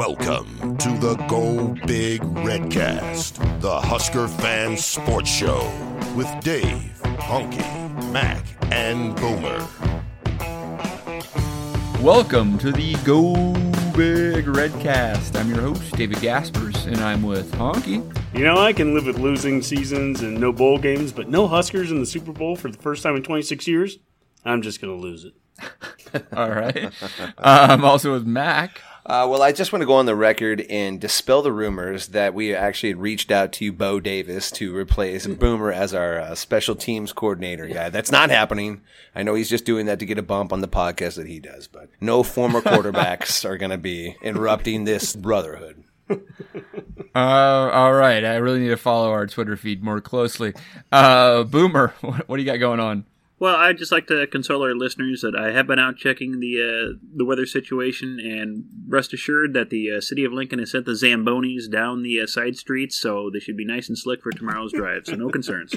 Welcome to the Go Big Redcast, the Husker fan sports show with Dave, Honky, Mac, and Boomer. Welcome to the Go Big Redcast. I'm your host, David Gaspers, and I'm with Honky. You know, I can live with losing seasons and no bowl games, but no Huskers in the Super Bowl for the first time in 26 years. I'm just going to lose it. All right. I'm also with Mac. Uh, well, I just want to go on the record and dispel the rumors that we actually had reached out to Bo Davis to replace Boomer as our uh, special teams coordinator guy. That's not happening. I know he's just doing that to get a bump on the podcast that he does, but no former quarterbacks are going to be interrupting this brotherhood. Uh, all right. I really need to follow our Twitter feed more closely. Uh, Boomer, what, what do you got going on? Well, I'd just like to console our listeners that I have been out checking the uh, the weather situation, and rest assured that the uh, city of Lincoln has sent the Zambonis down the uh, side streets, so they should be nice and slick for tomorrow's drive. So no concerns.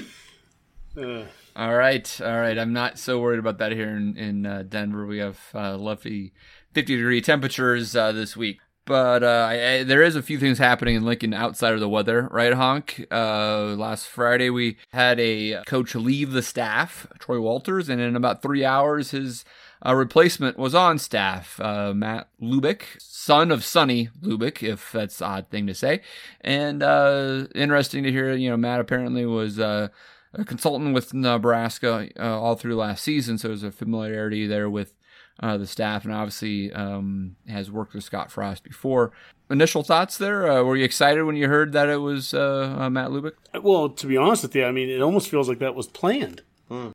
Uh, All right. All right. I'm not so worried about that here in, in uh, Denver. We have uh, lovely 50 degree temperatures uh, this week. But uh, I, I, there is a few things happening in Lincoln outside of the weather, right, Honk? Uh, last Friday, we had a coach leave the staff, Troy Walters, and in about three hours, his uh, replacement was on staff, uh, Matt Lubick, son of Sonny Lubick, if that's odd thing to say. And uh, interesting to hear, you know, Matt apparently was uh, a consultant with Nebraska uh, all through last season, so there's a familiarity there with uh, the staff, and obviously um, has worked with Scott Frost before. Initial thoughts there? Uh, were you excited when you heard that it was uh, uh, Matt Lubick? well, to be honest with you, I mean, it almost feels like that was planned.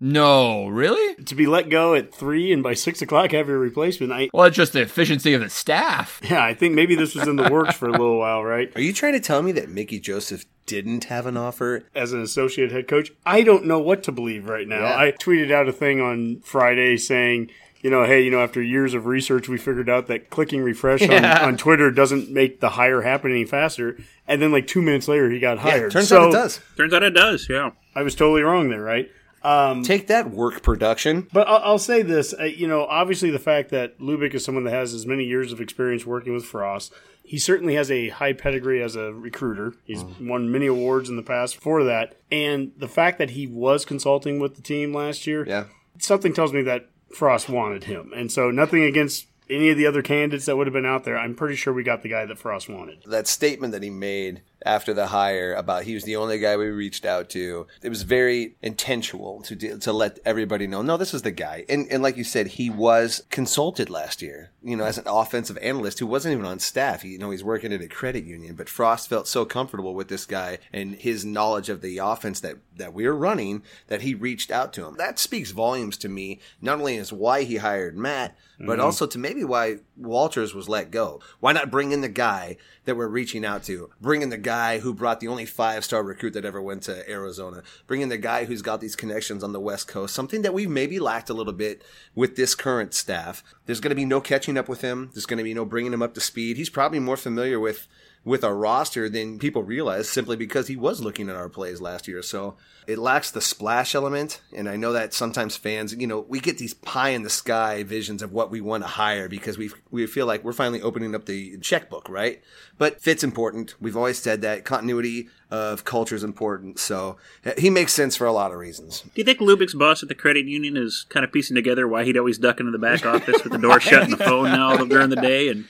No, really? To be let go at three and by six o'clock have your replacement. I Well, it's just the efficiency of the staff. yeah, I think maybe this was in the works for a little while, right? Are you trying to tell me that Mickey Joseph didn't have an offer? As an associate head coach, I don't know what to believe right now. Yeah. I tweeted out a thing on Friday saying. You know, hey, you know, after years of research, we figured out that clicking refresh on, Yeah. on Twitter doesn't make the hire happen any faster. And then, like two minutes later, he got hired. turns so out it does. Turns out it does. Yeah. I was totally wrong there, right? Um, Take that work production. But I'll, I'll say this, uh, you know, obviously the fact that Lubick is someone that has as many years of experience working with Frost, he certainly has a high pedigree as a recruiter. He's won many awards in the past for that, and the fact that he was consulting with the team last year, Yeah. something tells me that Frost wanted him, and so nothing against any of the other candidates that would have been out there. I'm pretty sure we got the guy that Frost wanted. that statement that he made after the hire about he was the only guy we reached out to. It was very intentional to to let everybody know no this is the guy. And and like you said he was consulted last year you know as an offensive analyst who wasn't even on staff. He, you know he's working at a credit union but Frost felt so comfortable with this guy and his knowledge of the offense that that we are running that he reached out to him. That speaks volumes to me not only as why he hired Matt but mm-hmm. also to maybe why Walters was let go. Why not bring in the guy that we're reaching out to? Bring in the guy who brought the only five star recruit that ever went to Arizona. Bring in the guy who's got these connections on the West Coast. Something that we've maybe lacked a little bit with this current staff. There's going to be no catching up with him. There's going to be no bringing him up to speed. He's probably more familiar with with our roster than people realize simply because he was looking at our plays last year. So it lacks the splash element. And I know that sometimes fans, you know, we get these pie in the sky visions of what we want to hire because we we feel like we're finally opening up the checkbook, right? But fit's important. We've always said that continuity of culture is important. So he makes sense for a lot of reasons. Do you think Lubick's boss at the credit union is kind of piecing together why he'd always duck into the back office with the door shut and the phone now during the day, and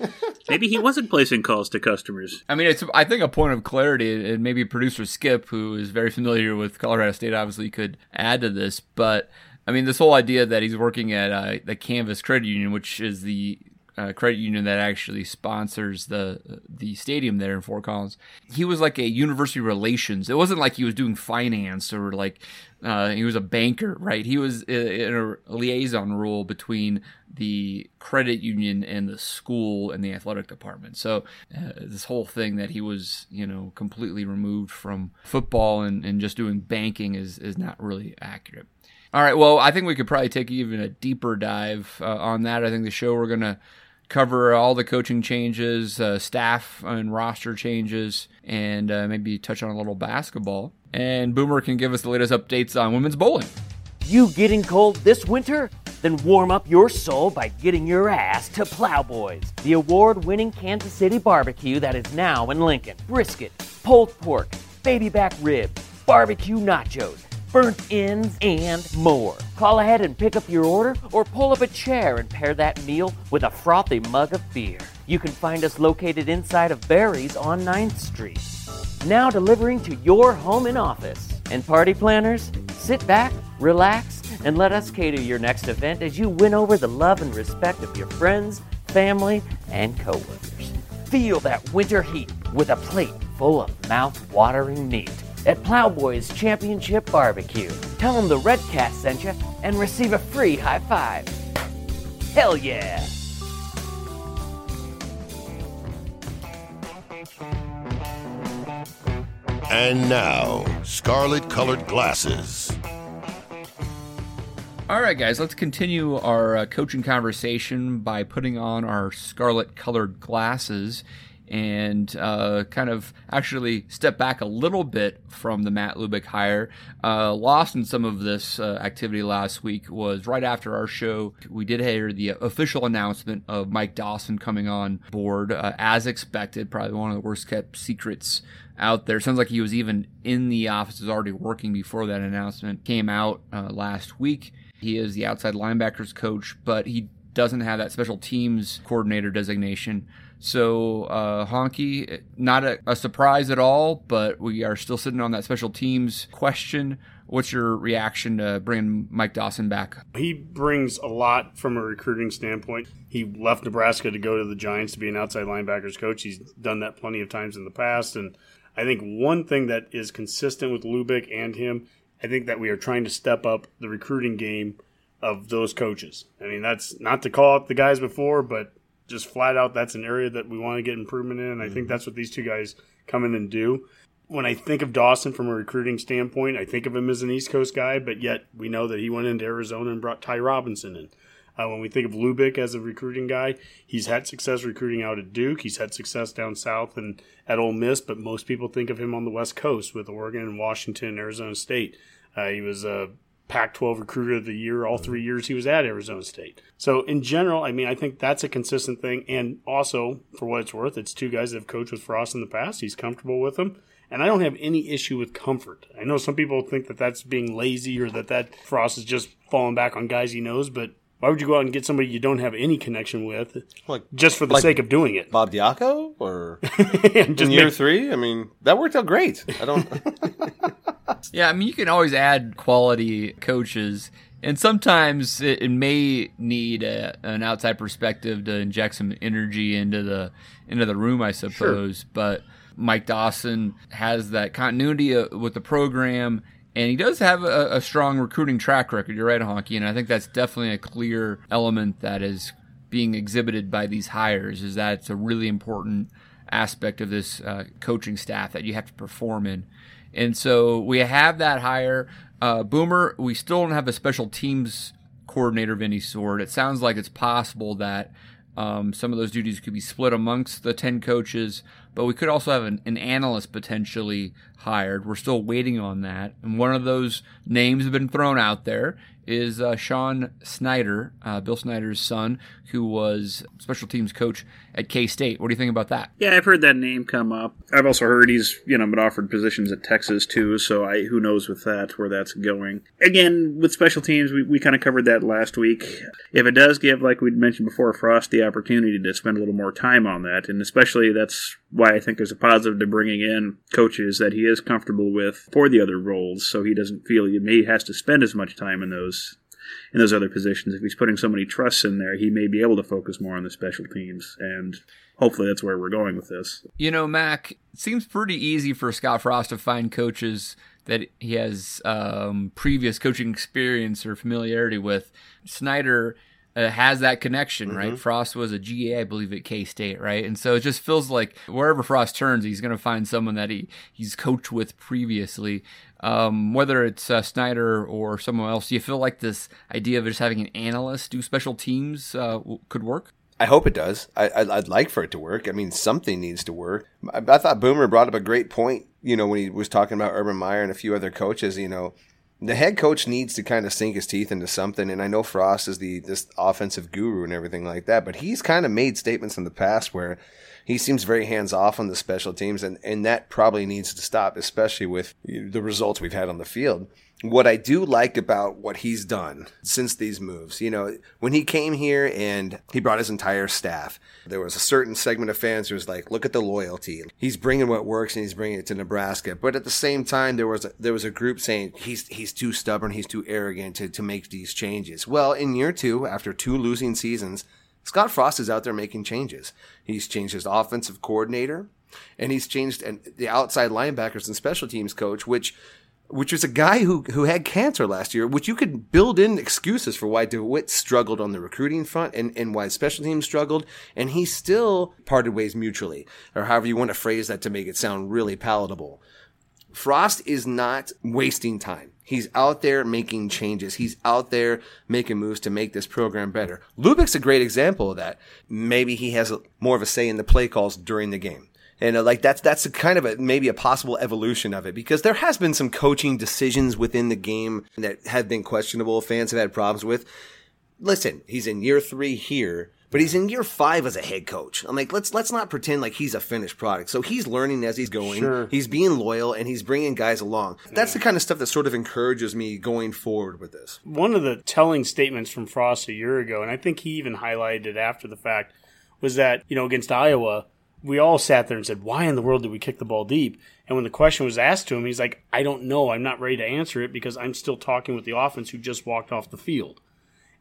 maybe he wasn't placing calls to customers? I mean, it's I think a point of clarity, and maybe producer Skip, who is very familiar with Colorado State, obviously could add to this. But I mean, this whole idea that he's working at uh, the Canvas Credit Union, which is the uh, credit union that actually sponsors the the stadium there in Fort Collins. He was like a university relations. It wasn't like he was doing finance or like uh, he was a banker, right? He was uh, in a liaison role between the credit union and the school and the athletic department. So uh, this whole thing that he was, you know, completely removed from football and, and just doing banking is is not really accurate. All right, well, I think we could probably take even a deeper dive uh, on that. I think the show we're gonna cover all the coaching changes, uh, staff and roster changes, and uh, maybe touch on a little basketball. And Boomer can give us the latest updates on women's bowling. You getting cold this winter? Then warm up your soul by getting your ass to Plowboys, the award winning Kansas City barbecue that is now in Lincoln. Brisket, pulled pork, baby back ribs, barbecue nachos, burnt ends, and more. Call ahead and pick up your order or pull up a chair and pair that meal with a frothy mug of beer. You can find us located inside of Barry's on 9th Street. Now delivering to your home and office. And party planners, sit back, relax, and let us cater your next event as you win over the love and respect of your friends, family, and coworkers. Feel that winter heat with a plate full of mouth-watering meat at Plowboys Championship Barbecue. Tell them the Red Cat sent you and receive a free high five. Hell yeah! And now, scarlet colored glasses. All right, guys, let's continue our uh, coaching conversation by putting on our scarlet colored glasses and uh, kind of actually step back a little bit from the Matt Lubick hire. Uh, lost in some of this uh, activity last week was right after our show. We did hear the official announcement of Mike Dawson coming on board uh, as expected, probably one of the worst kept secrets out there. Sounds like he was even in the offices already working before that announcement came out uh, last week. He is the outside linebackers coach, but he doesn't have that special teams coordinator designation. So, uh, Honky, not a, a, surprise at all, but we are still sitting on that special teams question. What's your reaction to bringing Mike Dawson back? He brings a lot from a recruiting standpoint. He left Nebraska to go to the Giants to be an outside linebackers coach. He's done that plenty of times in the past. And I think one thing that is consistent with Lubick and him, I think that we are trying to step up the recruiting game of those coaches. I mean, that's not to call out the guys before, but just flat out that's an area that we want to get improvement in. And I mm-hmm. think that's what these two guys come in and do. When I think of Dawson from a recruiting standpoint, I think of him as an East Coast guy, but yet we know that he went into Arizona and brought Ty Robinson in. Uh, when we think of Lubick as a recruiting guy, he's had success recruiting out at Duke. He's had success down south and at Ole Miss, but most people think of him on the West Coast with Oregon and Washington and Arizona State. Uh, he was a Pac 12 recruiter of the year all three mm-hmm. years he was at Arizona State. So, in general, I mean, I think that's a consistent thing. And also, for what it's worth, it's two guys that have coached with Frost in the past. He's comfortable with them. And I don't have any issue with comfort. I know some people think that that's being lazy or that that Frost is just falling back on guys he knows, but why would you go out and get somebody you don't have any connection with, like just for the like sake of doing it? Bob Diaco or in year make... three? I mean, that worked out great. I don't. yeah, I mean, you can always add quality coaches, and sometimes it, it may need a, an outside perspective to inject some energy into the into the room, I suppose. Sure. But Mike Dawson has that continuity uh, with the program and he does have a, a, strong recruiting track record. You're right, Honky, and I think that's definitely a clear element that is being exhibited by these hires. Is that it's a really important aspect of this uh, coaching staff that you have to perform in. And so we have that hire. Uh, Boomer, we still don't have a special teams coordinator of any sort. It sounds like it's possible that um, some of those duties could be split amongst the 10 coaches, but we could also have an, an, analyst potentially hired. We're still waiting on that. And one of those names have been thrown out there is uh, Sean Snyder, uh, Bill Snyder's son, who was special teams coach at K State. What do you think about that? Yeah, I've heard that name come up. I've also heard he's you know been offered positions at Texas too. So I who knows with that where that's going. Again, with special teams, we, we kind of covered that last week. If it does give, like we'd mentioned before, Frost the opportunity to spend a little more time on that, and especially that's why I think there's a positive to bringing in coaches that he is comfortable with for the other roles, so he doesn't feel he has to spend as much time in those in those other positions. If he's putting so many trusts in there, he may be able to focus more on the special teams. And hopefully that's where we're going with this. You know, Mac, seems pretty easy for Scott Frost to find coaches that he has um, previous coaching experience or familiarity with. Snyder uh, has that connection, mm-hmm. right? Frost was a GA, I believe, at K State, right? And so it just feels like wherever Frost turns, he's going to find someone that he he's coached with previously. Um, whether it's uh, Snyder or someone else, do you feel like this idea of just having an analyst do special teams uh, could work? I hope it does. I, would like for it to work. I mean, something needs to work. I, I, thought Boomer brought up a great point. You know, when he was talking about Urban Meyer and a few other coaches. You know, the head coach needs to kind of sink his teeth into something. And I know Frost is the this offensive guru and everything like that, but he's kind of made statements in the past where he seems very hands off on the special teams, and, and that probably needs to stop, especially with the results we've had on the field what I do like about what he's done since these moves, you know, when he came here and he brought his entire staff, there was a certain segment of fans who was like, look at the loyalty. He's bringing what works and he's bringing it to Nebraska. But at the same time, there was a, there was a group saying he's, he's too stubborn. He's too arrogant to, to make these changes. Well, in year two, after two losing seasons, Scott Frost is out there making changes. He's changed his offensive coordinator and he's changed the outside linebackers and special teams coach, which which was a guy who who had cancer last year, which you could build in excuses for why DeWitt struggled on the recruiting front and, and why special teams struggled, and he still parted ways mutually, or however you want to phrase that to make it sound really palatable. Frost is not wasting time. He's out there making changes. He's out there making moves to make this program better. Lubick's a great example of that. Maybe he has a, more of a say in the play calls during the game. And uh, like that's that's kind of a maybe a possible evolution of it because there has been some coaching decisions within the game that have been questionable. Fans have had problems with. Listen, he's in year three here, but he's in year five as a head coach. I'm like, let's let's not pretend like he's a finished product. So he's learning as he's going. Sure. He's being loyal and he's bringing guys along. That's the kind of stuff that sort of encourages me going forward with this. One of the telling statements from Frost a year ago, and I think he even highlighted it after the fact, was that, you know, against Iowa, we all sat there and said, why in the world did we kick the ball deep? And when the question was asked to him, he's like, I don't know. I'm not ready to answer it because I'm still talking with the offense who just walked off the field.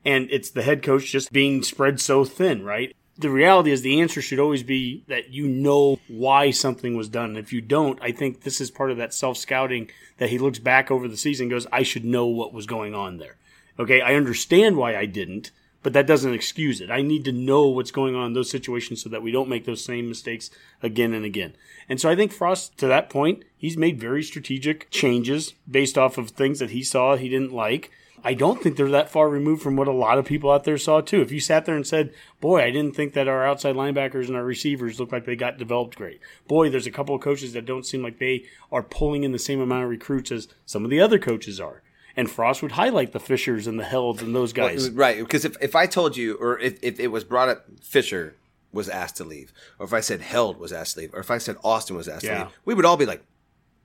And it's the head coach just being spread so thin, right? The reality is the answer should always be that you know why something was done. If you don't, I think this is part of that self scouting that he looks back over the season goes, I should know what was going on there. Okay, I understand why I didn't, but that doesn't excuse it. I need to know what's going on in those situations so that we don't make those same mistakes again and again. And so I think Frost, to that point, he's made very strategic changes based off of things that he saw he didn't like. I don't think they're that far removed from what a lot of people out there saw too. If you sat there and said, "Boy, I didn't think that our outside linebackers and our receivers look like they got developed great." Boy, there's a couple of coaches that don't seem like they are pulling in the same amount of recruits as some of the other coaches are and Frost would highlight the Fishers and the Helds and those guys. Well, right, because if, if I told you, or if, if it was brought up, Fisher was asked to leave, or if I said Held was asked to leave, or if I said Austin was asked Yeah. to leave, we would all be like,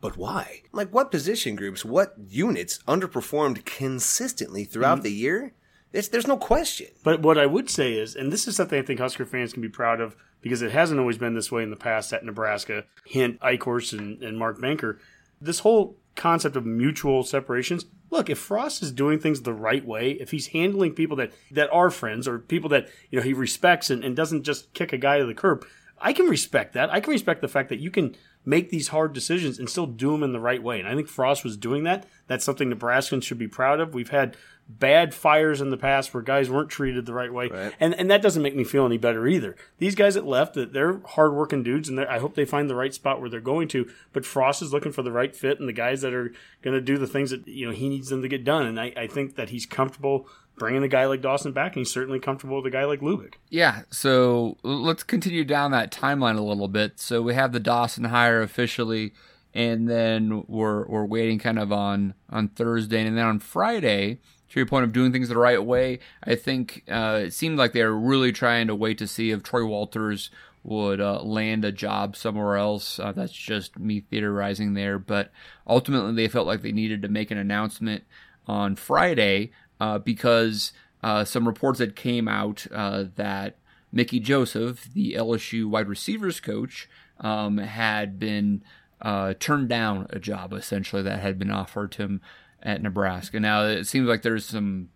but why? Like, what position groups, what units underperformed consistently throughout Mm-hmm. the year? It's, there's no question. But what I would say is, and this is something I think Husker fans can be proud of because it hasn't always been this way in the past at Nebraska. Hint, Eichorst and, and Mark Banker. This whole concept of mutual separations. Look, if Frost is doing things the right way, if he's handling people that, that are friends or people that you know he respects and, and doesn't just kick a guy to the curb, I can respect that. I can respect the fact that you can make these hard decisions and still do them in the right way. And I think Frost was doing that. That's something Nebraskans should be proud of. We've had bad fires in the past where guys weren't treated the right way. Right. And and that doesn't make me feel any better either. These guys that left, that they're hardworking dudes, and I hope they find the right spot where they're going to. But Frost is looking for the right fit and the guys that are going to do the things that you know he needs them to get done. And I, I think that he's comfortable bringing a guy like Dawson back, and he's certainly comfortable with a guy like Lubick. Yeah, so let's continue down that timeline a little bit. So we have the Dawson hire officially, and then we're we're waiting kind of on on Thursday, and then on Friday. To your point of doing things the right way, I think uh, it seemed like they were really trying to wait to see if Troy Walters would uh, land a job somewhere else. Uh, that's just me theorizing there, but ultimately they felt like they needed to make an announcement on Friday uh, because uh, some reports that came out uh, that Mickey Joseph, the LSU wide receivers coach, um, had been uh, turned down a job essentially that had been offered to him at Nebraska. Now it seems like there's some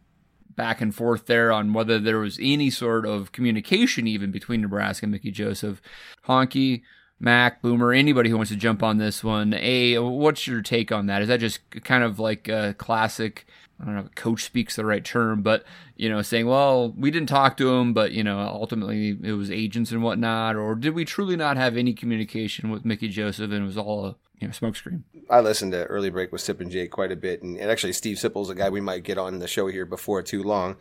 back and forth there on whether there was any sort of communication even between Nebraska and Mickey Joseph. Honky, Mac, Boomer, anybody who wants to jump on this one. A, what's your take on that? Is that just kind of like a classic? I don't know if coach speaks the right term, but you know, saying, "Well, we didn't talk to him, but you know, ultimately it was agents and whatnot," or did we truly not have any communication with Mickey Joseph and it was all a you know smokescreen? I listened to Early Break with Sip and Jake quite a bit, and, and actually Steve Sipple's a guy we might get on the show here before too long.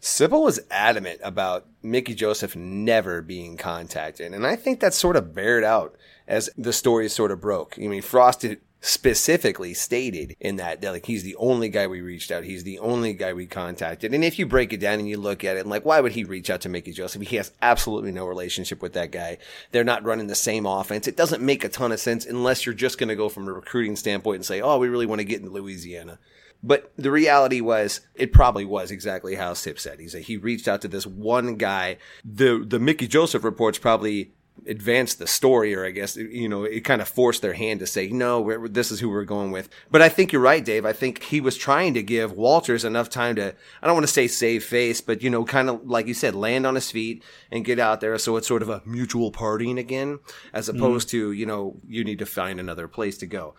Sipple was adamant about Mickey Joseph never being contacted, and I think that sort of bared out as the story sort of broke. I mean, Frost specifically stated in that, that like he's the only guy we reached out. He's the only guy we contacted. And if you break it down and you look at it, like, why would he reach out to Mickey Joseph? He has absolutely no relationship with that guy. They're not running the same offense. It doesn't make a ton of sense unless you're just going to go from a recruiting standpoint and say, oh, we really want to get into Louisiana. But the reality was, it probably was exactly how Sip said. He said he reached out to this one guy. The the Mickey Joseph reports probably advanced the story, or I guess you know it kind of forced their hand to say no, this is who we're going with. But I think you're right, Dave. I think he was trying to give Walters enough time to I don't want to say save face, but you know, kind of like you said, land on his feet and get out there. So it's sort of a mutual partying again, as opposed mm. to you know you need to find another place to go.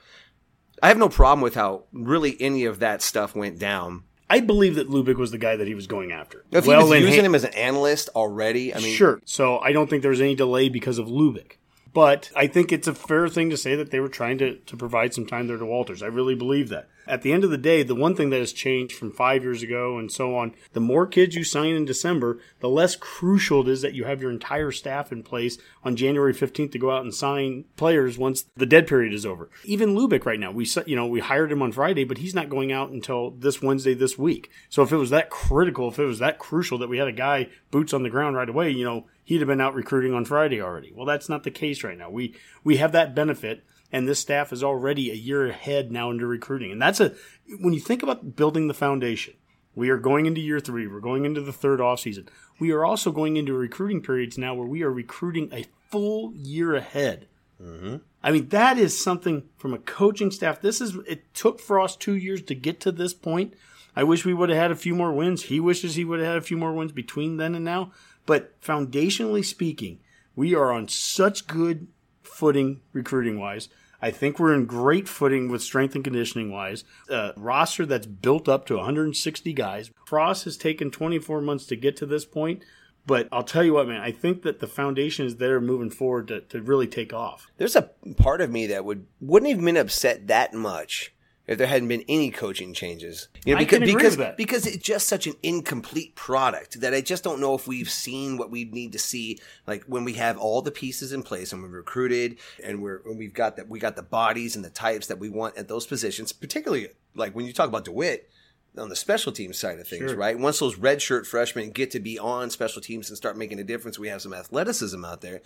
I have no problem with how really any of that stuff went down. I believe that Lubick was the guy that he was going after. If well, he was using ha- him as an analyst already, I mean, sure. So I don't think there was any delay because of Lubick. But I think it's a fair thing to say that they were trying to, to provide some time there to Walters. I really believe that. At the end of the day, the one thing that has changed from five years ago and so on, the more kids you sign in December, the less crucial it is that you have your entire staff in place on January 15th to go out and sign players once the dead period is over. Even Lubick right now, we you know, we hired him on Friday, but he's not going out until this Wednesday this week. So if it was that critical, if it was that crucial that we had a guy boots on the ground right away, you know, he'd have been out recruiting on Friday already. Well, that's not the case right now. We we have that benefit and this staff is already a year ahead now into recruiting. And that's a when you think about building the foundation. We are going into year three. We're going into the third off season. We are also going into recruiting periods now where we are recruiting a full year ahead. Mm-hmm. I mean, that is something from a coaching staff. This is it took Frost two years to get to this point. I wish we would have had a few more wins. He wishes he would have had a few more wins between then and now. But foundationally speaking, we are on such good footing recruiting wise. I think we're in great footing with strength and conditioning wise. A roster that's built up to 160 guys. Frost has taken 24 months to get to this point. But I'll tell you what, man, I think that the foundation is there moving forward to, to really take off. There's a part of me that would wouldn't even been upset that much if there hadn't been any coaching changes. You know, because because because it's just such an incomplete product that I just don't know if we've seen what we need to see. Like when we have all the pieces in place and we're recruited and we're and we've got that we got the bodies and the types that we want at those positions. Particularly like when you talk about Dewitt on the special teams side of things, sure. right? Once those redshirt freshmen get to be on special teams and start making a difference, we have some athleticism out there.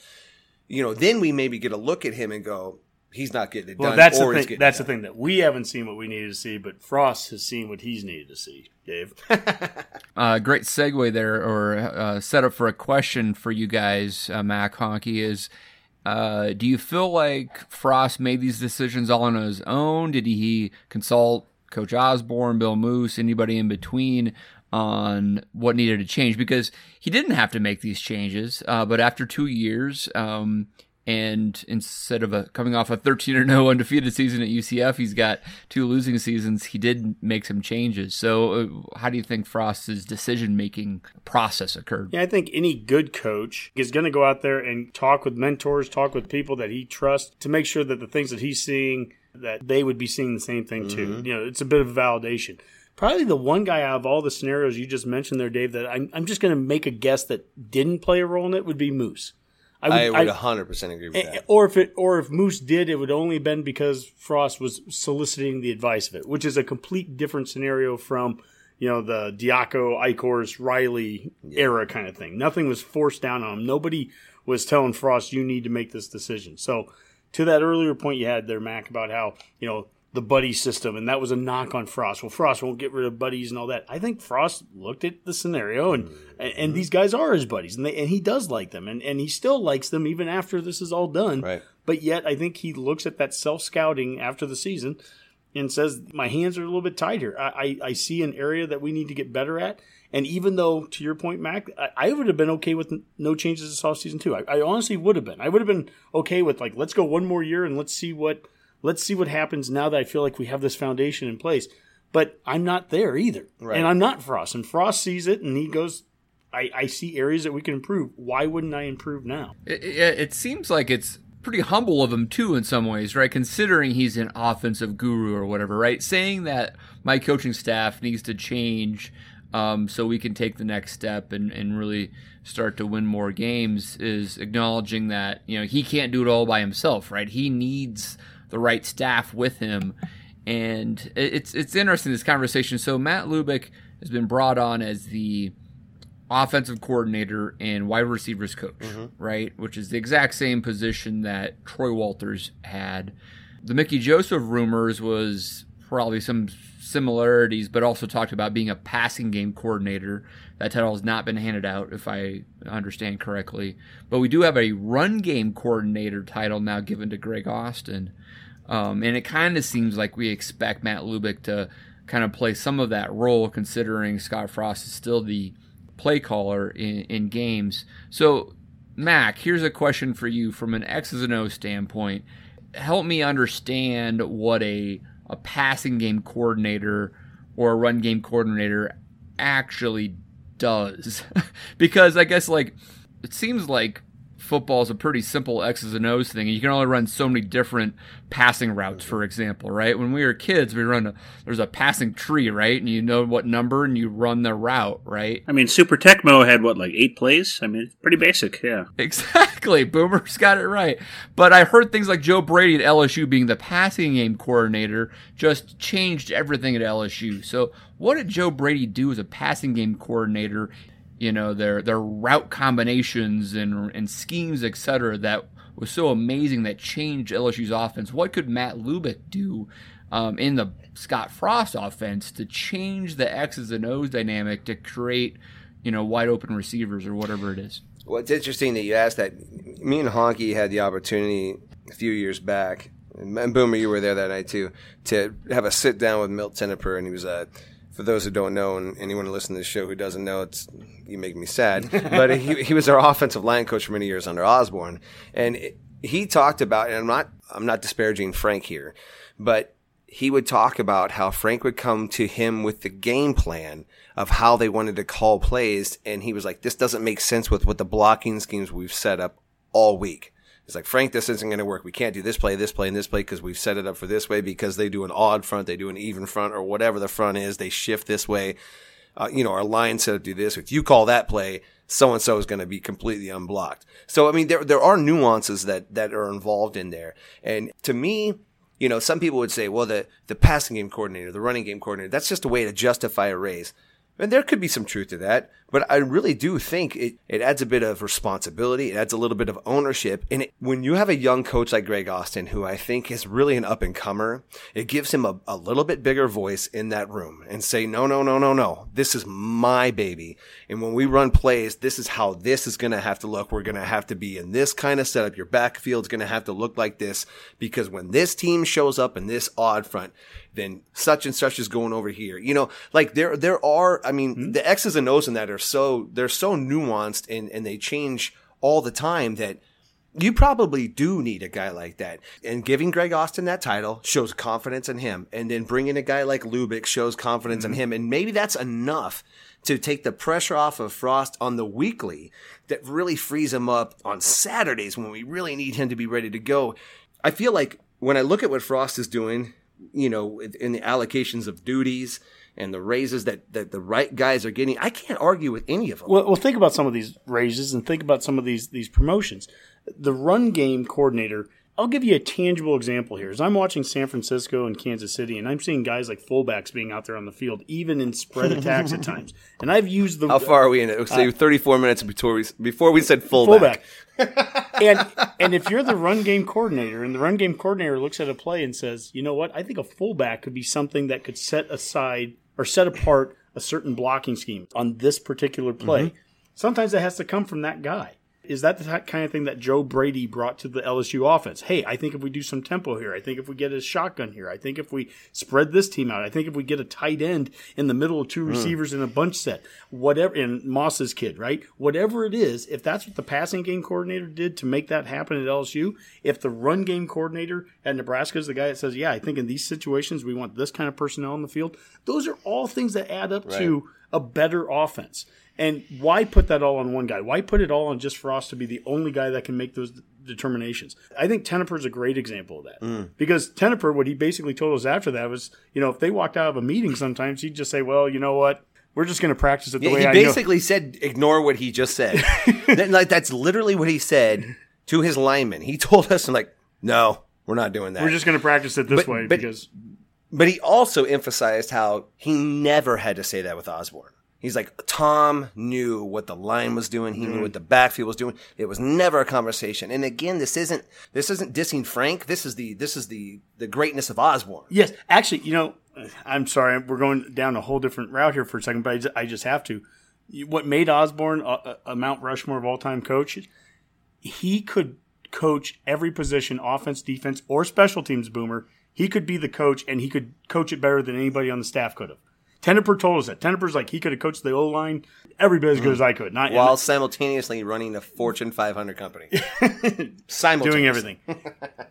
You know, then we maybe get a look at him and go, he's not getting it well, done. That's the thing. That's the thing that we haven't seen what we needed to see, but Frost has seen what he's needed to see. Dave, uh, great segue there, or uh, setup for a question for you guys, uh, Mac Honky is. Uh, do you feel like Frost made these decisions all on his own? Did he consult Coach Osborne, Bill Moos, anybody in between on what needed to change? Because he didn't have to make these changes, uh, but after two years, um, and instead of a, coming off a 13 or no undefeated season at UCF, he's got two losing seasons. He did make some changes. So, uh, how do you think Frost's decision making process occurred? Yeah, I think any good coach is going to go out there and talk with mentors, talk with people that he trusts to make sure that the things that he's seeing that they would be seeing the same thing too. Mm-hmm. You know, it's a bit of validation. Probably the one guy out of all the scenarios you just mentioned there, Dave, that I'm, I'm just going to make a guess that didn't play a role in it would be Moos. I would, 100% agree with that. Or if it, or if Moos did, it would only have been because Frost was soliciting the advice of it, which is a complete different scenario from, you know, the Diaco, Eichorst, Riley yeah. era kind of thing. Nothing was forced down on him. Nobody was telling Frost, you need to make this decision. So, to that earlier point you had there, Mac, about how, you know, the buddy system, and that was a knock on Frost. Well, Frost won't get rid of buddies and all that. I think Frost looked at the scenario, and mm-hmm. and these guys are his buddies, and they, and he does like them, and, and he still likes them even after this is all done. Right. But yet, I think he looks at that self scouting after the season and says, "My hands are a little bit tighter. I, I, I see an area that we need to get better at." And even though, to your point, Mac, I, I would have been okay with no changes this off season too. I, I honestly would have been. I would have been okay with like, let's go one more year and let's see what let's see what happens now that I feel like we have this foundation in place. But I'm not there either. Right. And I'm not Frost. And Frost sees it and he goes, I, I see areas that we can improve. Why wouldn't I improve now? It, it, it seems like it's pretty humble of him too in some ways, right? Considering he's an offensive guru or whatever, right? Saying that my coaching staff needs to change um, so we can take the next step and, and really start to win more games is acknowledging that you know he can't do it all by himself, right? He needs the right staff with him. And it's it's interesting this conversation. So Matt Lubick has been brought on as the offensive coordinator and wide receivers coach, mm-hmm. right? Which is the exact same position that Troy Walters had. The Mickey Joseph rumors was probably some similarities, but also talked about being a passing game coordinator. That title has not been handed out, if I understand correctly. But we do have a run game coordinator title now given to Greg Austin. Um, and it kind of seems like we expect Matt Lubick to kind of play some of that role, considering Scott Frost is still the play caller in, in games. So, Mac, here's a question for you from an X's and O standpoint. Help me understand what a a passing game coordinator or a run game coordinator actually does. because I guess like it seems like football is a pretty simple X's and O's thing. And you can only run so many different passing routes, for example, right? When we were kids, we run a, there's a passing tree, right? And you know what number and you run the route, right? I mean, Super Tecmo had what, like eight plays? I mean, it's pretty basic, yeah. Exactly. Boomer's got it right. But I heard things like Joe Brady at LSU being the passing game coordinator just changed everything at LSU. So, what did Joe Brady do as a passing game coordinator you know their their route combinations and and schemes, etc. That was so amazing that changed LSU's offense. What could Matt Lubick do um, in the Scott Frost offense to change the X's and O's dynamic to create you know wide open receivers or whatever it is? Well, it's interesting that you asked that. Me and Honky had the opportunity a few years back, and Boomer, you were there that night too, to have a sit down with Milt Tenopir, and he was a for those who don't know, and anyone listening to this show who doesn't know, it's you make me sad. but he, he was our offensive line coach for many years under Osborne, and it, he talked about. And I'm not I'm not disparaging Frank here, but he would talk about how Frank would come to him with the game plan of how they wanted to call plays, and he was like, "This doesn't make sense with what the blocking schemes we've set up all week." It's like, Frank, this isn't going to work. We can't do this play, this play, and this play because we've set it up for this way because they do an odd front, they do an even front, or whatever the front is. They shift this way. Uh, you know, our line set up to do this. If you call that play, so and so is going to be completely unblocked. So, I mean, there, there are nuances that, that are involved in there. And to me, you know, some people would say, well, the, the passing game coordinator, the running game coordinator, that's just a way to justify a raise. And there could be some truth to that, but I really do think it, it adds a bit of responsibility. It adds a little bit of ownership. And it, when you have a young coach like Greg Austin, who I think is really an up and comer, it gives him a, a little bit bigger voice in that room and say, no, no, no, no, no. This is my baby. And when we run plays, this is how this is going to have to look. We're going to have to be in this kind of setup. Your backfield's going to have to look like this because when this team shows up in this odd front, then such and such is going over here. You know, like there there are I mean, mm-hmm. the X's and O's in that are so they're so nuanced and, and they change all the time that you probably do need a guy like that. And giving Greg Austin that title shows confidence in him. And then bringing a guy like Lubick shows confidence mm-hmm. in him. And maybe that's enough to take the pressure off of Frost on the weekly that really frees him up on Saturdays when we really need him to be ready to go. I feel like when I look at what Frost is doing you know, in the allocations of duties and the raises that, that the right guys are getting. I can't argue with any of them. Well, well, think about some of these raises and think about some of these these promotions. The run game coordinator. I'll give you a tangible example here. As I'm watching San Francisco and Kansas City, and I'm seeing guys like fullbacks being out there on the field, even in spread attacks at times. And I've used the. How far are we in it? Say uh, 34 minutes before we before we said fullback. fullback. and and if you're the run game coordinator, and the run game coordinator looks at a play and says, you know what, I think a fullback could be something that could set aside or set apart a certain blocking scheme on this particular play. Mm-hmm. Sometimes it has to come from that guy. Is that the kind of thing that Joe Brady brought to the LSU offense? Hey, I think if we do some tempo here, I think if we get a shotgun here, I think if we spread this team out, I think if we get a tight end in the middle of two mm. receivers in a bunch set, whatever, and Moss's kid, right? Whatever it is, if that's what the passing game coordinator did to make that happen at LSU, if the run game coordinator at Nebraska is the guy that says, yeah, I think in these situations we want this kind of personnel in the field, those are all things that add up right. to a better offense. And why put that all on one guy? Why put it all on just Frost to be the only guy that can make those determinations? I think Tenopir is a great example of that mm. because Tenopir, what he basically told us after that was, you know, if they walked out of a meeting, sometimes he'd just say, "Well, you know what." We're just going to practice it the yeah, way he I basically know. said, "Ignore what he just said." like that's literally what he said to his linemen. He told us, "Like, no, we're not doing that. We're just going to practice it this But- way but- because But he also emphasized how he never had to say that with Osborne. He's like, Tom knew what the line was doing. He knew mm-hmm. what the backfield was doing. It was never a conversation. And again, this isn't, this isn't dissing Frank. This is the, this is the, the greatness of Osborne. Yes, actually, you know, I'm sorry, we're going down a whole different route here for a second, but I just, I just have to. What made Osborne a, a Mount Rushmore of all time coach? He could coach every position, offense, defense, or special teams. Boomer. He could be the coach, and he could coach it better than anybody on the staff could have. Tenopir told us that. Tenopir's like he could have coached the O line every bit as good as I could. Not While simultaneously running a Fortune 500 company. Simultaneously. doing everything.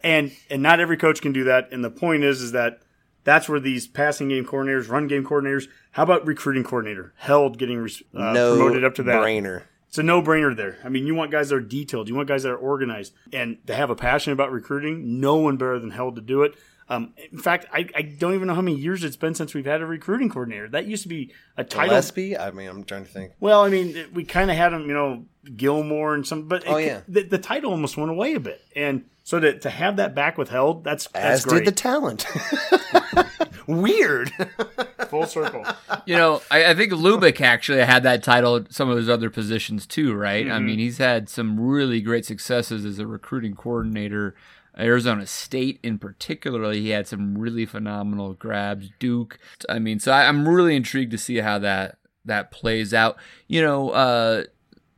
and and not every coach can do that. And the point is is that that's where these passing game coordinators, run game coordinators, how about recruiting coordinator? Held getting uh, no promoted up to that. brainer. It's a no brainer there. I mean, you want guys that are detailed. You want guys that are organized and to have a passion about recruiting. No one better than Held to do it. Um, in fact, I, I don't even know how many years it's been since we've had a recruiting coordinator. That used to be a title. Gillespie? I mean, I'm trying to think. Well, I mean, we kind of had him, you know, Gilmore and some, but it- Oh, yeah. the, the title almost went away a bit, and so to, to have that back with Held, that's that's As great. did the talent. Weird. full circle. You know, I, I think Lubick actually had that title at some of his other positions too, right? Mm-hmm. I mean, he's had some really great successes as a recruiting coordinator. Arizona State, in particular, he had some really phenomenal grabs. Duke. I mean, so I, I'm really intrigued to see how that that plays out. You know, uh,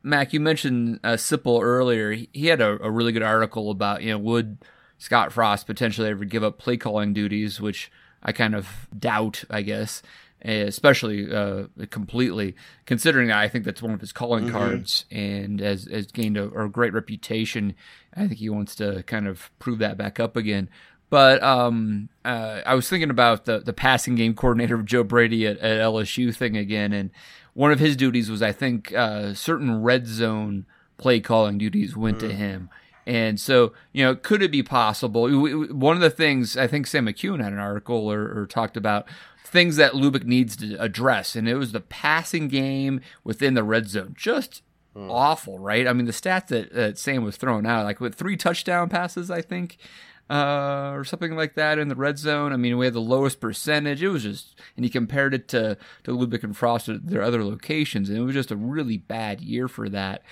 Mac, you mentioned uh, Sipple earlier. He, he had a, a really good article about you know would Scott Frost potentially ever give up play calling duties, which I kind of doubt, I guess, especially uh, completely considering that I think that's one of his calling cards and has, has gained a, a great reputation. I think he wants to kind of prove that back up again. But um, uh, I was thinking about the the passing game coordinator of Joe Brady at, at LSU thing again, and one of his duties was I think uh, certain red zone play calling duties went to him. And so, you know, could it be possible? One of the things I think Sam McKewon had an article or, or talked about things that Lubick needs to address, and it was the passing game within the red zone. Just awful, right? I mean, the stats that, that Sam was throwing out, like with three touchdown passes, I think, uh, or something like that in the red zone. I mean, we had the lowest percentage. It was just, and he compared it to to Lubick and Frost at their other locations, and it was just a really bad year for that.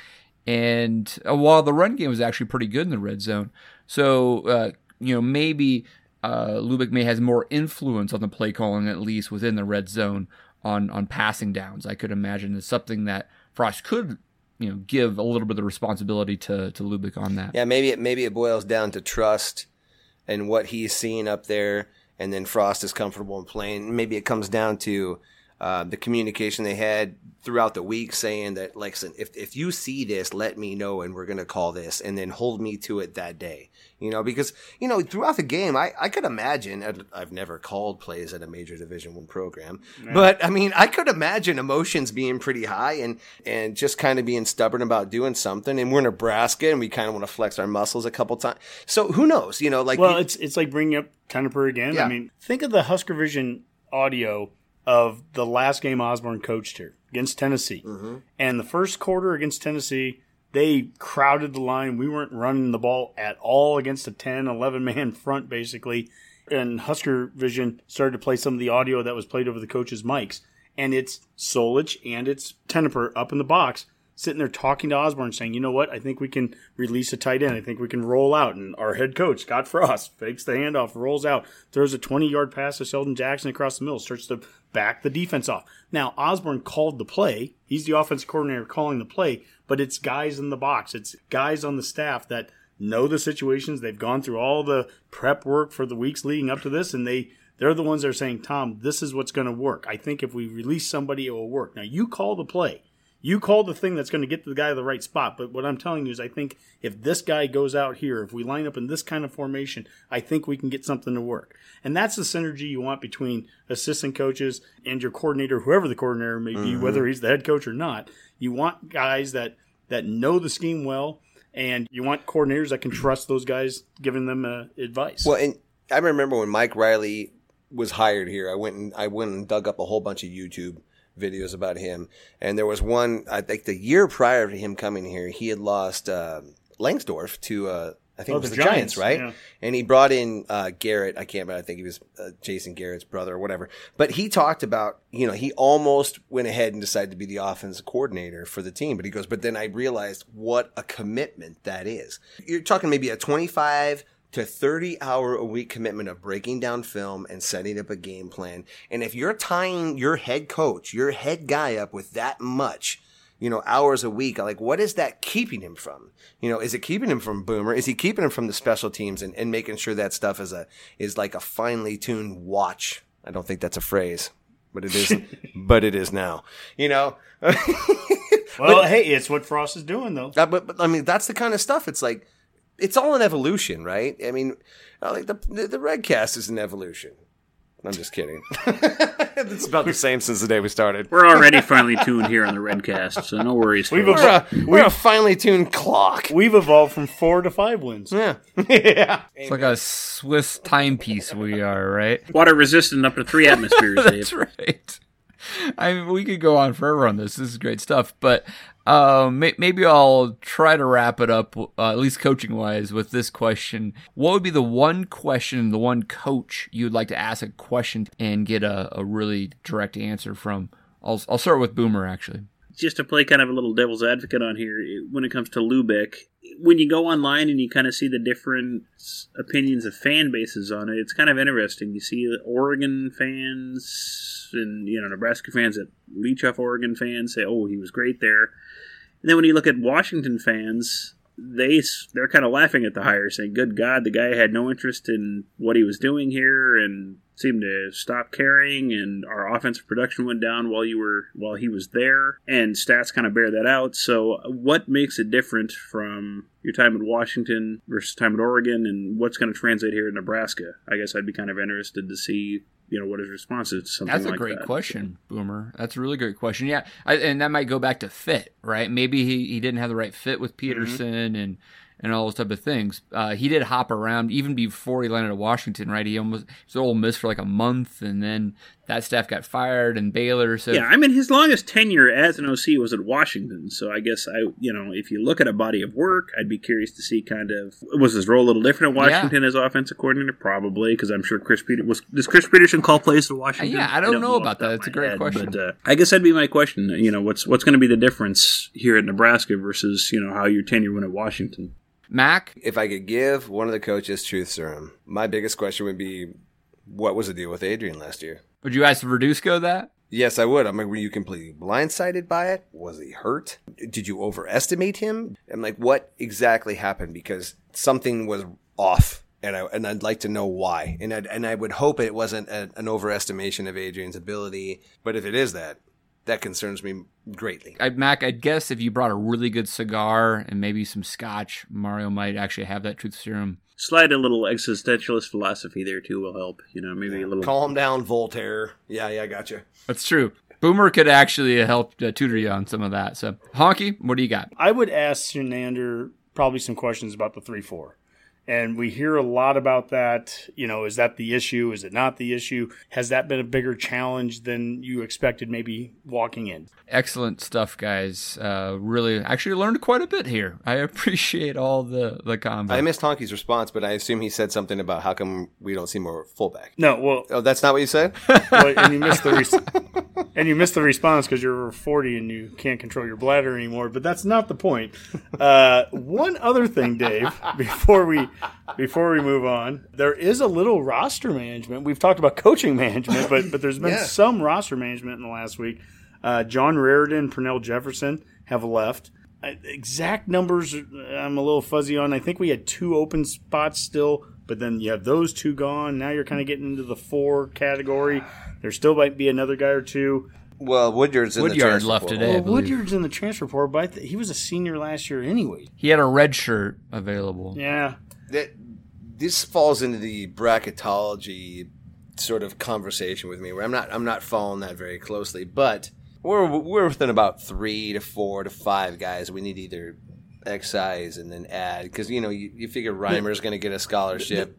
And uh, while the run game was actually pretty good in the red zone, so uh, you know maybe uh, Lubick may has more influence on the play calling at least within the red zone on on passing downs. I could imagine it's something that Frost could you know give a little bit of the responsibility to to Lubick on that. Yeah, maybe it maybe it boils down to trust and what he's seeing up there, and then Frost is comfortable in playing. Maybe it comes down to uh, the communication they had throughout the week, saying that like, if if you see this, let me know, and we're gonna call this, and then hold me to it that day. You know, because you know throughout the game, I I could imagine. I'd- I've never called plays at a major Division One program, but I mean, I could imagine emotions being pretty high and and just kind of being stubborn about doing something. And we're Nebraska, and we kind of want to flex our muscles a couple times. So who knows? You know, like Well, it's it's like bringing up Tenopir again. Yeah. I mean, think of the Husker Vision audio of the last game Osborne coached here against Tennessee, mm-hmm. and the first quarter against Tennessee. They crowded the line. We weren't running the ball at all against a 10, 11 man front, basically. And Husker Vision started to play some of the audio that was played over the coaches' mics. And it's Solich and it's Tenopir up in the box sitting there talking to Osborne, saying, "You know what? I think we can release a tight end. I think we can roll out." And our head coach Scott Frost fakes the handoff, rolls out, throws a twenty-yard pass to Sheldon Jackson across the middle, starts to back the defense off. Now Osborne called the play. He's the offensive coordinator calling the play, but it's guys in the box. It's guys on the staff that know the situations. They've gone through all the prep work for the weeks leading up to this, and they they're the ones that are saying, "Tom, this is what's going to work. I think if we release somebody, it will work." Now you call the play. You call the thing that's going to get the guy to the right spot. But what I'm telling you is, I think if this guy goes out here, if we line up in this kind of formation, I think we can get something to work. And that's the synergy you want between assistant coaches and your coordinator, whoever the coordinator may be, whether he's the head coach or not. You want guys that that know the scheme well, and you want coordinators that can trust those guys giving them uh, advice. Well, and I remember when Mike Riley was hired here, I went and I went and dug up a whole bunch of YouTube videos about him, and there was one I think the year prior to him coming here, he had lost uh, Langsdorf to uh, I think Oh, it was the the, Giants, Giants, right? yeah. And he brought in uh, Garrett. I can't remember. I think he was uh, Jason Garrett's brother or whatever. But he talked about, you know, he almost went ahead and decided to be the offensive coordinator for the team. But he goes, but then I realized what a commitment that is. You're talking maybe a 25 to 30 hour a week commitment of breaking down film and setting up a game plan. And if you're tying your head coach, your head guy up with that much, you know, hours a week. Like, what is that keeping him from? You know, is it keeping him from Boomer? Is he keeping him from the special teams and, and making sure that stuff is a is like a finely tuned watch? I don't think that's a phrase, but it is. but it is now. You know. Well, hey, it's what Frost is doing though. Uh, but, but I mean, that's the kind of stuff. It's like, it's all an evolution, right? I mean, like the the, the Redcast is an evolution. I'm just kidding. it's about the same since the day we started. We're already finely tuned here on the Redcast, so no worries. We've folks. evolved- We're a, we're a finely tuned clock. We've evolved from four to five wins. Yeah, yeah. It's like a Swiss timepiece we are, right? Water resistant up to three atmospheres, That's Dave. right. I mean, we could go on forever on this. This is great stuff, but um, may- maybe I'll try to wrap it up, uh, at least coaching wise, with this question: What would be the one question, the one coach you'd like to ask a question and get a, a really direct answer from? I'll I'll start with Boomer actually. Just to play kind of a little devil's advocate on here, when it comes to Lubick, when you go online and you kind of see the different opinions of fan bases on it, it's kind of interesting. You see Oregon fans and you know Nebraska fans that leech off Oregon fans say, "Oh, he was great there," and then when you look at Washington fans. They they're kind of laughing at the hire, saying, "Good God, the guy had no interest in what he was doing here, and seemed to stop caring and our offensive production went down while you were while he was there and stats kind of bear that out so what makes it different from your time at washington versus time at oregon and what's going to translate here in nebraska i guess i'd be kind of interested to see you know what his response is to something That's a like great that. question, Boomer. That's a really great question. Yeah, I, and that might go back to fit, right? Maybe he, he didn't have the right fit with mm-hmm. Petersen and and all those type of things. Uh, he did hop around even before he landed at Washington, right? He almost he was Ole Miss for like a month, and then that staff got fired and Baylor. So yeah, I mean his longest tenure as an OC was at Washington. So I guess I, you know, if you look at a body of work, I'd be curious to see kind of was his role a little different at Washington as offensive coordinator, probably because I'm sure Chris Peter was does Chris Petersen call plays at Washington? Yeah, I don't know off about that. top It's a great my question. But uh, I guess that'd be my question. You know, what's what's going to be the difference here at Nebraska versus you know how your tenure went at Washington? Mac, If I could give one of the coaches truth serum, my biggest question would be, what was the deal with Adrian last year? would you ask Verduzco that? Yes, I would. I'm like, were you completely blindsided by it? Was he hurt? Did you overestimate him? I'm like, what exactly happened? Because something was off, and I and I'd like to know why. And I and I would hope it wasn't a, an overestimation of Adrian's ability. But if it is that, that concerns me greatly. I, Mac, I'd guess if you brought a really good cigar and maybe some scotch, Mario might actually have that truth serum. Slide a little existentialist philosophy there too will help. You know, maybe a little. Calm down, Voltaire. Yeah, yeah, I got you. That's true. Boomer could actually help uh, tutor you on some of that. So, Honky, what do you got? I would ask Chinander probably some questions about the three four. And we hear a lot about that. You know, is that the issue? Is it not the issue? Has that been a bigger challenge than you expected maybe walking in? Excellent stuff, guys. Uh, really, actually learned quite a bit here. I appreciate all the the convo. I missed Honky's response, but I assume he said something about how come we don't see more fullback. No, well, Oh, that's not what you said. well and you missed the res- and you missed the response because you're over 40 and you can't control your bladder anymore. But that's not the point. Uh, one other thing, Dave, before we before we move on, there is a little roster management. We've talked about coaching management, but but there's been Yeah. some roster management in the last week. Uh, John Raridon, Pernell Jefferson have left. Uh, exact numbers uh, I'm a little fuzzy on. I think we had two open spots still, but then you have those two gone. Now you're kind of getting into the four category. There still might be another guy or two. Well, Woodyard's in the Woodyard transfer left portal. today. Well, believe. Woodyard's in the transfer portal, but I th- he was a senior last year anyway. He had a red shirt available. Yeah, that this falls into the bracketology sort of conversation with me where I'm not I'm not following that very closely, but we're we're within about three to four to five guys. We need either excise and then add because you know you, you figure Reimer's going to get a scholarship.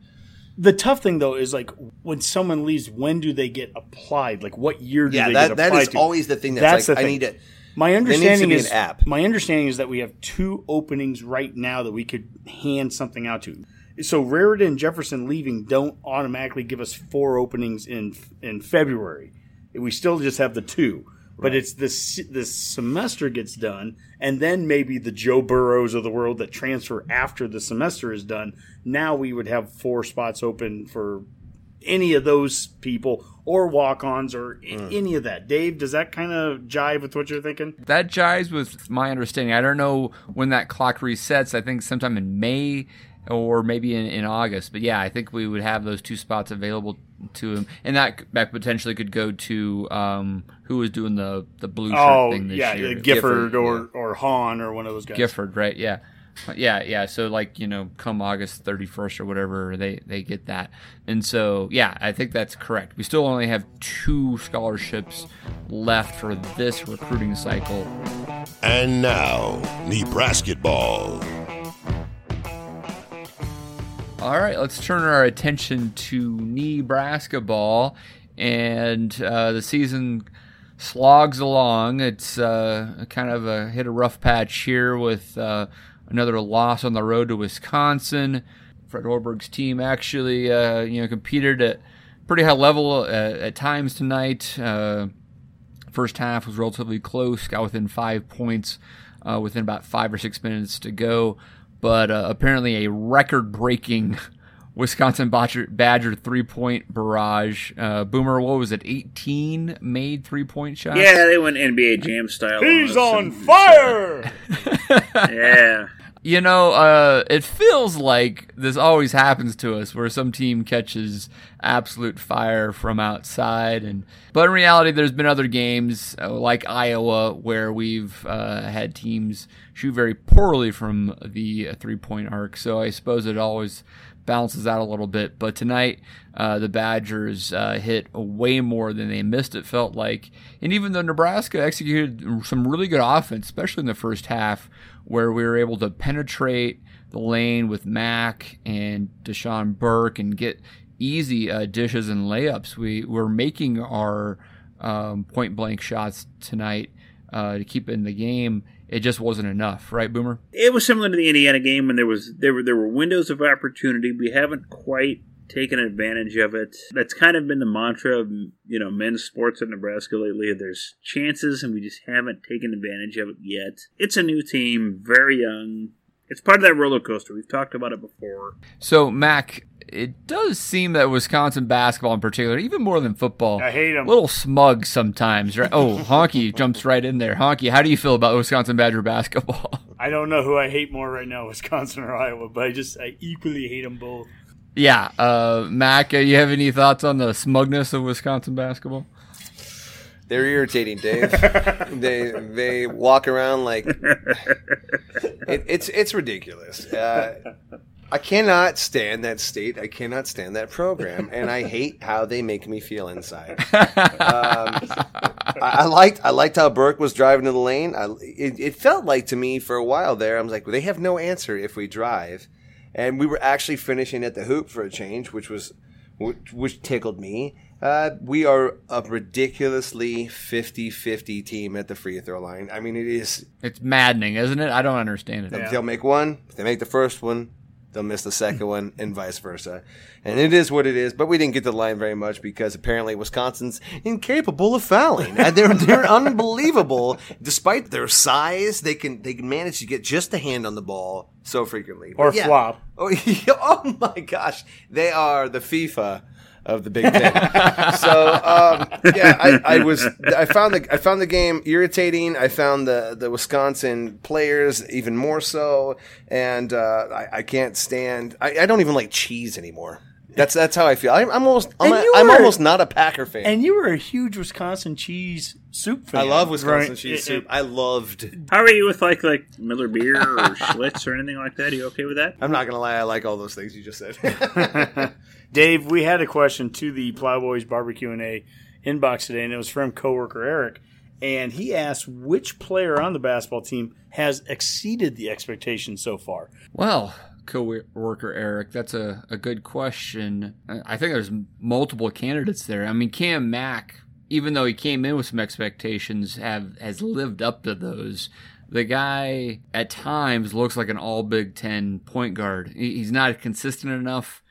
the tough thing though is like when someone leaves, when do they get applied? Like what year do yeah, they that get that applied is to? always the thing that's, That's like I thing. need to. My understanding is an app. my understanding is that we have two openings right now that we could hand something out to. So Raridon and Jefferson leaving don't automatically give us four openings in in February. We still just have the two. But it's this this semester gets done, and then maybe the Joe Burrows of the world that transfer after the semester is done. Now we would have four spots open for any of those people or walk-ons or a- any of that. Dave, does that kind of jive with what you're thinking? That jives with my understanding. I don't know when that clock resets. I think sometime in May or maybe in, in August. But yeah, I think we would have those two spots available to him, and that that potentially could go to um, who was doing the the blue shirt Oh, thing this yeah, year. Gifford, Gifford, or or Hahn or one of those guys. Gifford, right? Yeah. Yeah, yeah. So like you know, come August thirty first or whatever, they they get that, and so yeah, I think that's correct. We still only have two scholarships left for this recruiting cycle. And now, Nebraska ball. All right, let's turn our attention to Nebraska ball, and uh, the season slogs along. It's uh, kind of a, hit a rough patch here with uh, another loss on the road to Wisconsin. Fred Hoiberg's team actually, uh, you know, competed at pretty high level uh, at times tonight. Uh, First half was relatively close, got within five points uh, within about five or six minutes to go. But uh, apparently, a record breaking Wisconsin Badger, Badger three point barrage. Uh, Boomer, what was it, 18 made three point shots? Yeah, they went NBA Jam style. He's us, on fire! Yeah. You know, uh, it feels like this always happens to us, where some team catches absolute fire from outside, and but in reality, there's been other games uh, like Iowa where we've uh, had teams shoot very poorly from the three-point arc. So I suppose it always balances out a little bit. But tonight, uh, the Badgers uh, hit way more than they missed. It felt like, and even though Nebraska executed some really good offense, especially in the first half, where we were able to penetrate the lane with Mack and Dachon Burke and get easy uh, dishes and layups. We were making our um, point blank shots tonight uh, to keep it in the game. It just wasn't enough, right, Boomer? It was similar to the Indiana game when there was there were there were windows of opportunity. We haven't quite taken advantage of it. That's kind of been the mantra of you know men's sports in Nebraska lately. There's chances, and we just haven't taken advantage of it yet. It's a new team, very young. It's part of that roller coaster. We've talked about it before. So, Mac, it does seem that Wisconsin basketball in particular, even more than football, I hate 'em. a little smug sometimes, right? Oh, Honky jumps right in there. Honky, how do you feel about Wisconsin Badger basketball? I don't know who I hate more right now, Wisconsin or Iowa, but I just I equally hate them both. Yeah, uh, Mac, uh, you have any thoughts on the smugness of Wisconsin basketball? They're irritating, Dave. they they walk around like it, it's it's ridiculous. Uh, I cannot stand that state. I cannot stand that program, and I hate how they make me feel inside. Um, I, I liked I liked how Burke was driving to the lane. I, it, it felt like to me for a while there. I was like, well, they have no answer if we drive, and we were actually finishing at the hoop for a change, which was which, which tickled me. Uh, we are a ridiculously 50-50 team at the free throw line. I mean, it is. It's maddening, isn't it? I don't understand it. They'll make one. They make the first one, they'll miss the second one, and vice versa. And it is what it is. But we didn't get the line very much because apparently Wisconsin's incapable of fouling. And they're they're unbelievable. Despite their size, they can they can manage to get just a hand on the ball so frequently. Or yeah. flop. Oh, oh my gosh, they are the FIFA of the Big Ten. so um, yeah, I, I was I found the I found the game irritating. I found the the Wisconsin players even more so, and uh, I, I can't stand. I, I don't even like cheese anymore. That's that's how I feel. I'm, I'm almost I'm, And a, you I'm were- almost not a Packer fan. And you were a huge Wisconsin cheese soup fan. I love Wisconsin right? cheese It- soup. it- I loved. How are you with like like Miller beer or Schlitz or anything like that? Are you okay with that? I'm not gonna lie. I like all those things you just said. Dave, we had a question to the Plowboys Barbecue and A inbox today, and it was from coworker Eric, and he asked which player on the basketball team has exceeded the expectations so far. Well, co-worker Eric, that's a, a good question. I think there's multiple candidates there. I mean, Cam Mack even though he came in with some expectations, have has lived up to those. The guy at times looks like an all Big Ten point guard. He's not consistent enough,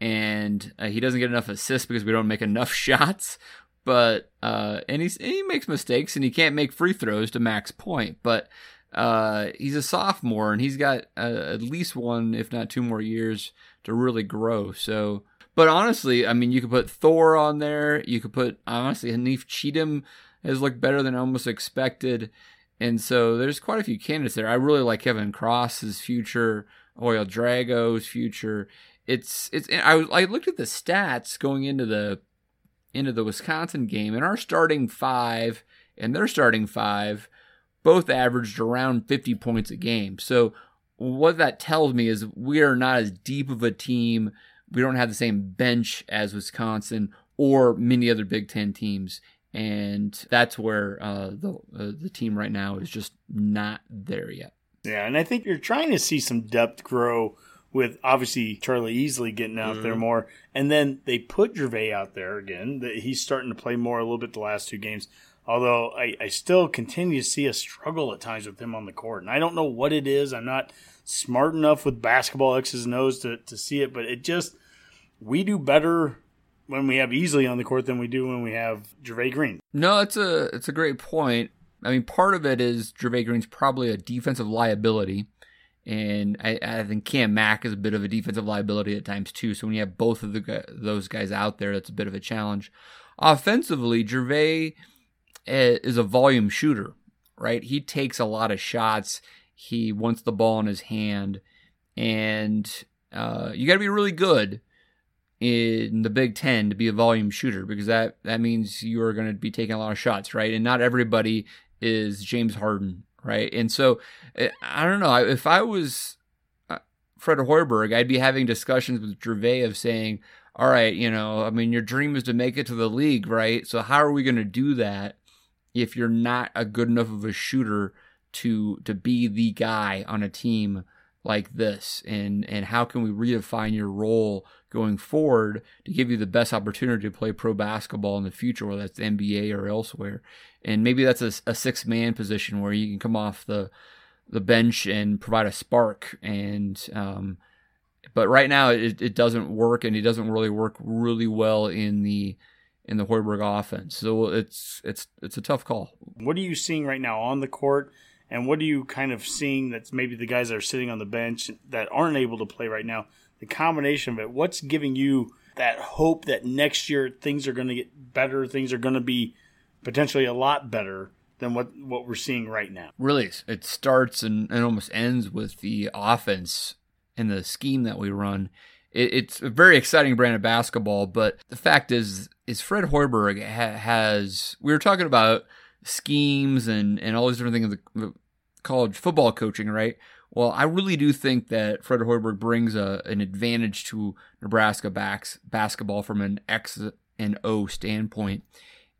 and uh, he doesn't get enough assists because we don't make enough shots. But uh, and he's and he makes mistakes, and he can't make free throws to max point. But uh, he's a sophomore, and he's got uh, at least one, if not two more years to really grow. So but honestly, I mean, you could put Thor on there. You could put honestly Haanif Cheatham has looked better than I almost expected, and so there's quite a few candidates there. I really like Kevin Cross's future, Ouedraogo's future. It's it's. I I looked at the stats going into the into the Wisconsin game, and our starting five and their starting five both averaged around 50 points a game. So what that tells me is we are not as deep of a team we don't have the same bench as Wisconsin or many other Big Ten teams, and that's where uh, the uh, the team right now is just not there yet. Yeah, and I think you're trying to see some depth grow with obviously Charlie Easley getting out mm-hmm. there more, and then they put Gervais out there again. He's starting to play more a little bit the last two games. Although I, I still continue to see a struggle at times with him on the court, and I don't know what it is. I'm not smart enough with basketball X's and O's to, to see it, but it just we do better when we have Easley on the court than we do when we have Gervais Green. No, it's a it's a great point. I mean, part of it is Gervais Green's probably a defensive liability, and I, I think Cam Mack is a bit of a defensive liability at times too. So when you have both of the those guys out there, that's a bit of a challenge. Offensively, Gervais is a volume shooter, right? He takes a lot of shots. He wants the ball in his hand, and uh, you got to be really good in the Big Ten to be a volume shooter because that that means you are going to be taking a lot of shots, right? And not everybody is James Harden, right? And so eh, I don't know if I was uh, Fred Hoiberg, I'd be having discussions with Gervais of saying, "All right, you know, I mean, your dream is to make it to the league, right? So how are we going to do that if you're not a good enough of a shooter?" to to be the guy on a team like this and and how can we redefine your role going forward to give you the best opportunity to play pro basketball in the future whether that's the NBA or elsewhere and maybe that's a, a six man position where you can come off the the bench and provide a spark and um, but right now it, it doesn't work and it doesn't really work really well in the in the Hoiberg offense so it's it's it's a tough call what are you seeing right now on the court and what are you kind of seeing that's maybe the guys that are sitting on the bench that aren't able to play right now? The combination of it, what's giving you that hope that next year things are going to get better, things are going to be potentially a lot better than what, what we're seeing right now? Really, it starts and, and almost ends with the offense and the scheme that we run. It, it's a very exciting brand of basketball, but the fact is, is Fred Hoiberg ha- has. We were talking about schemes and, and all these different things, the college football coaching, right? Well, I really do think that Fred Hoiberg brings a, an advantage to Nebraska backs basketball from an X and O standpoint.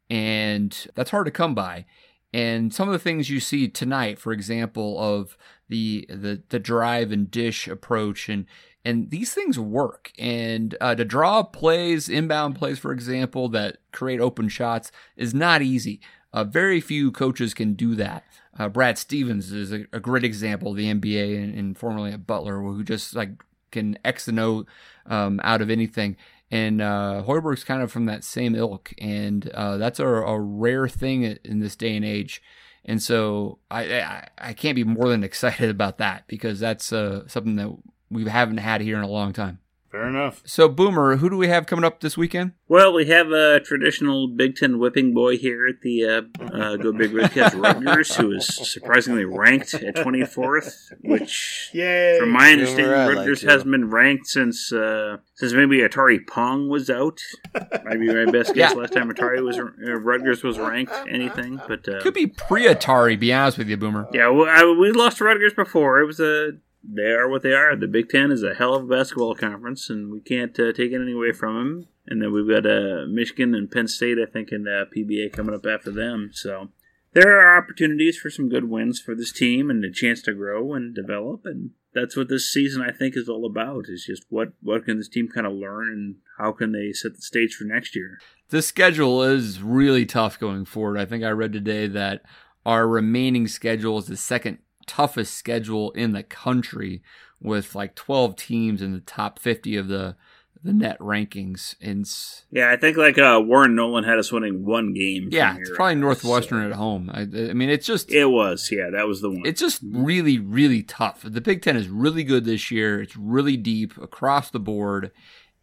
And that's hard to come by. And some of the things you see tonight, for example, of the the, the drive and dish approach and and these things work. And uh, to draw plays, inbound plays, for example, that create open shots is not easy. Uh, very few coaches can do that. Uh, Brad Stevens is a, a, great example of the NBA and, and, formerly at Butler, who just like can X and O um, out of anything. And uh, Hoiberg's kind of from that same ilk, and uh, that's a, a, rare thing in this day and age. And so I, I, I can't be more than excited about that because that's uh, something that we haven't had here in a long time. Fair enough. So, Boomer, who do we have coming up this weekend? Well, we have a traditional Big Ten whipping boy here at the uh, uh, Go Big Redcast Rutgers, who is surprisingly ranked at 24th, which, Yay. from my understanding, Rutgers like hasn't been ranked since uh, since maybe Atari Pong was out. Might be my best guess. yeah. Last time Atari was uh, Rutgers was ranked, anything, but uh, could be pre-Atari. Be honest with you, Boomer. Yeah, well, I, we lost Rutgers before. It was a they are what they are. The Big Ten is a hell of a basketball conference, and we can't uh, take anything away from them. And then we've got uh, Michigan and Penn State, I think, in PBA coming up after them. So there are opportunities for some good wins for this team and a chance to grow and develop. And that's what this season I think is all about. Is just what what can this team kind of learn and how can they set the stage for next year. This schedule is really tough going forward. I think I read today that our remaining schedule is the second toughest schedule in the country, with like 12 teams in the top 50 of the the net rankings. And yeah, I think like uh, Warren Nolan had us winning one game. Yeah, it's probably Northwestern so. at home. I, I, mean, it's just it was. Yeah, that was the one. It's just really, really tough. The Big Ten is really good this year. It's really deep across the board,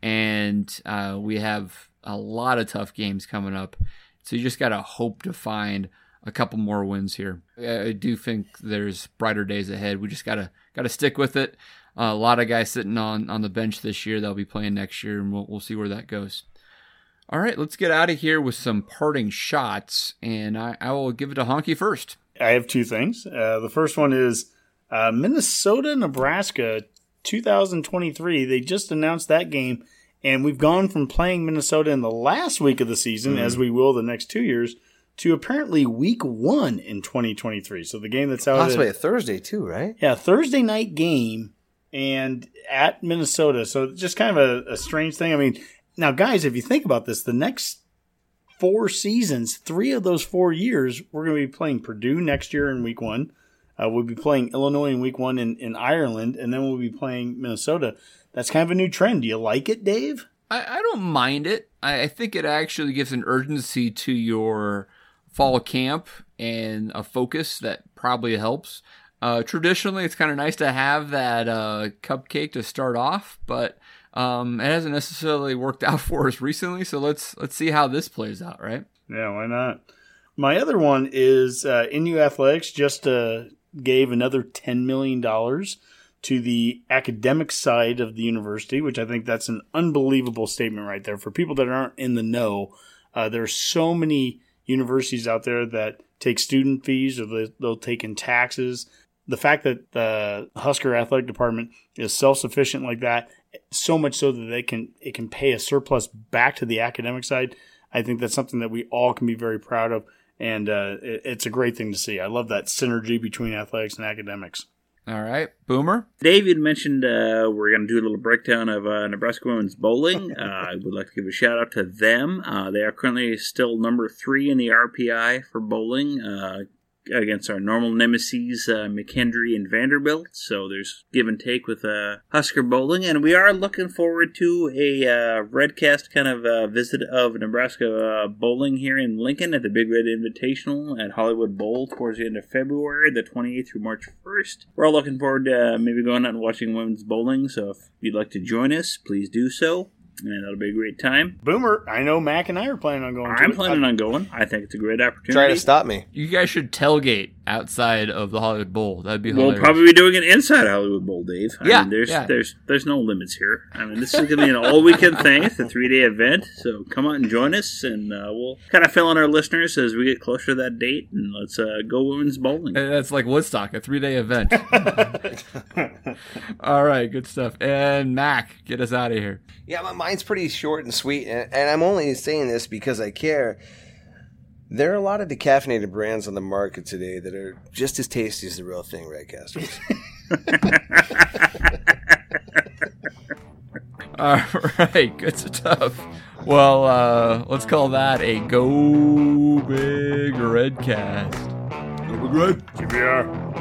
and uh, we have a lot of tough games coming up. So you just got to hope to find a couple more wins here. I do think there's brighter days ahead. We just gotta gotta stick with it. Uh, a lot of guys sitting on, on the bench this year. They'll be playing next year, and we'll, we'll see where that goes. All right, let's get out of here with some parting shots, and I, I will give it to Honky first. I have two things. Uh, the first one is uh, Minnesota, Nebraska, 2023. They just announced that game, and we've gone from playing Minnesota in the last week of the season, mm. as we will the next two years, to apparently week one in 2023. So the game that's out possibly at, a Thursday too, right? Yeah, Thursday night game and at Minnesota. So just kind of a, a strange thing. I mean, now guys, if you think about this, the next four seasons, three of those four years, we're going to be playing Purdue next year in week one. Uh, we'll be playing Illinois in week one in, in Ireland, and then we'll be playing Minnesota. That's kind of a new trend. Do you like it, Dave? I, I don't mind it. I, I think it actually gives an urgency to your fall camp and a focus that probably helps. Uh, traditionally, it's kind of nice to have that uh, cupcake to start off, but um, it hasn't necessarily worked out for us recently. So let's let's see how this plays out, right? Yeah, why not? My other one is uh, NU Athletics just uh, gave another ten million dollars to the academic side of the university, which I think that's an unbelievable statement right there. For people that aren't in the know, uh, there are so many universities out there that take student fees or they'll take in taxes the fact that the Husker athletic department is self sufficient like that, so much so that they can it can pay a surplus back to the academic side. I think that's something that we all can be very proud of, and uh, it, it's a great thing to see. I love that synergy between athletics and academics. All right, Boomer. David mentioned uh, we're going to do a little breakdown of uh, Nebraska women's bowling. uh, I would like to give a shout out to them. Uh, they are currently still number three in the RPI for bowling. Against our normal nemesis, uh, McKendree and Vanderbilt. So there's give and take with uh, Husker Bowling, and we are looking forward to a uh, Redcast kind of uh, visit of Nebraska uh, bowling here in Lincoln at the Big Red Invitational at Hollywood Bowl towards the end of February, the 28th through March 1st. We're all looking forward to uh, maybe going out and watching women's bowling. So if you'd like to join us, please do so and that'll be a great time. Boomer, I know Mac and I are planning on going. I'm planning on going. I think it's a great opportunity. Try to stop me. You guys should tailgate outside of the Hollywood Bowl. That'd be hilarious. We'll probably be doing it inside Hollywood Bowl, Dave. I yeah, mean, there's yeah. there's there's no limits here. I mean, this is going to be an all weekend thing. It's a three day event, so come out and join us, and uh, we'll kind of fill in our listeners as we get closer to that date, and let's uh, go women's bowling. And that's like Woodstock, a three day event. all right, good stuff. And Mac, get us out of here. Yeah, my mine's pretty short and sweet, and, and I'm only saying this because I care. There are a lot of decaffeinated brands on the market today that are just as tasty as the real thing, Redcasters. All right, good stuff. Well, uh, let's call that a Go Big Redcast. Go Big Red. GBR.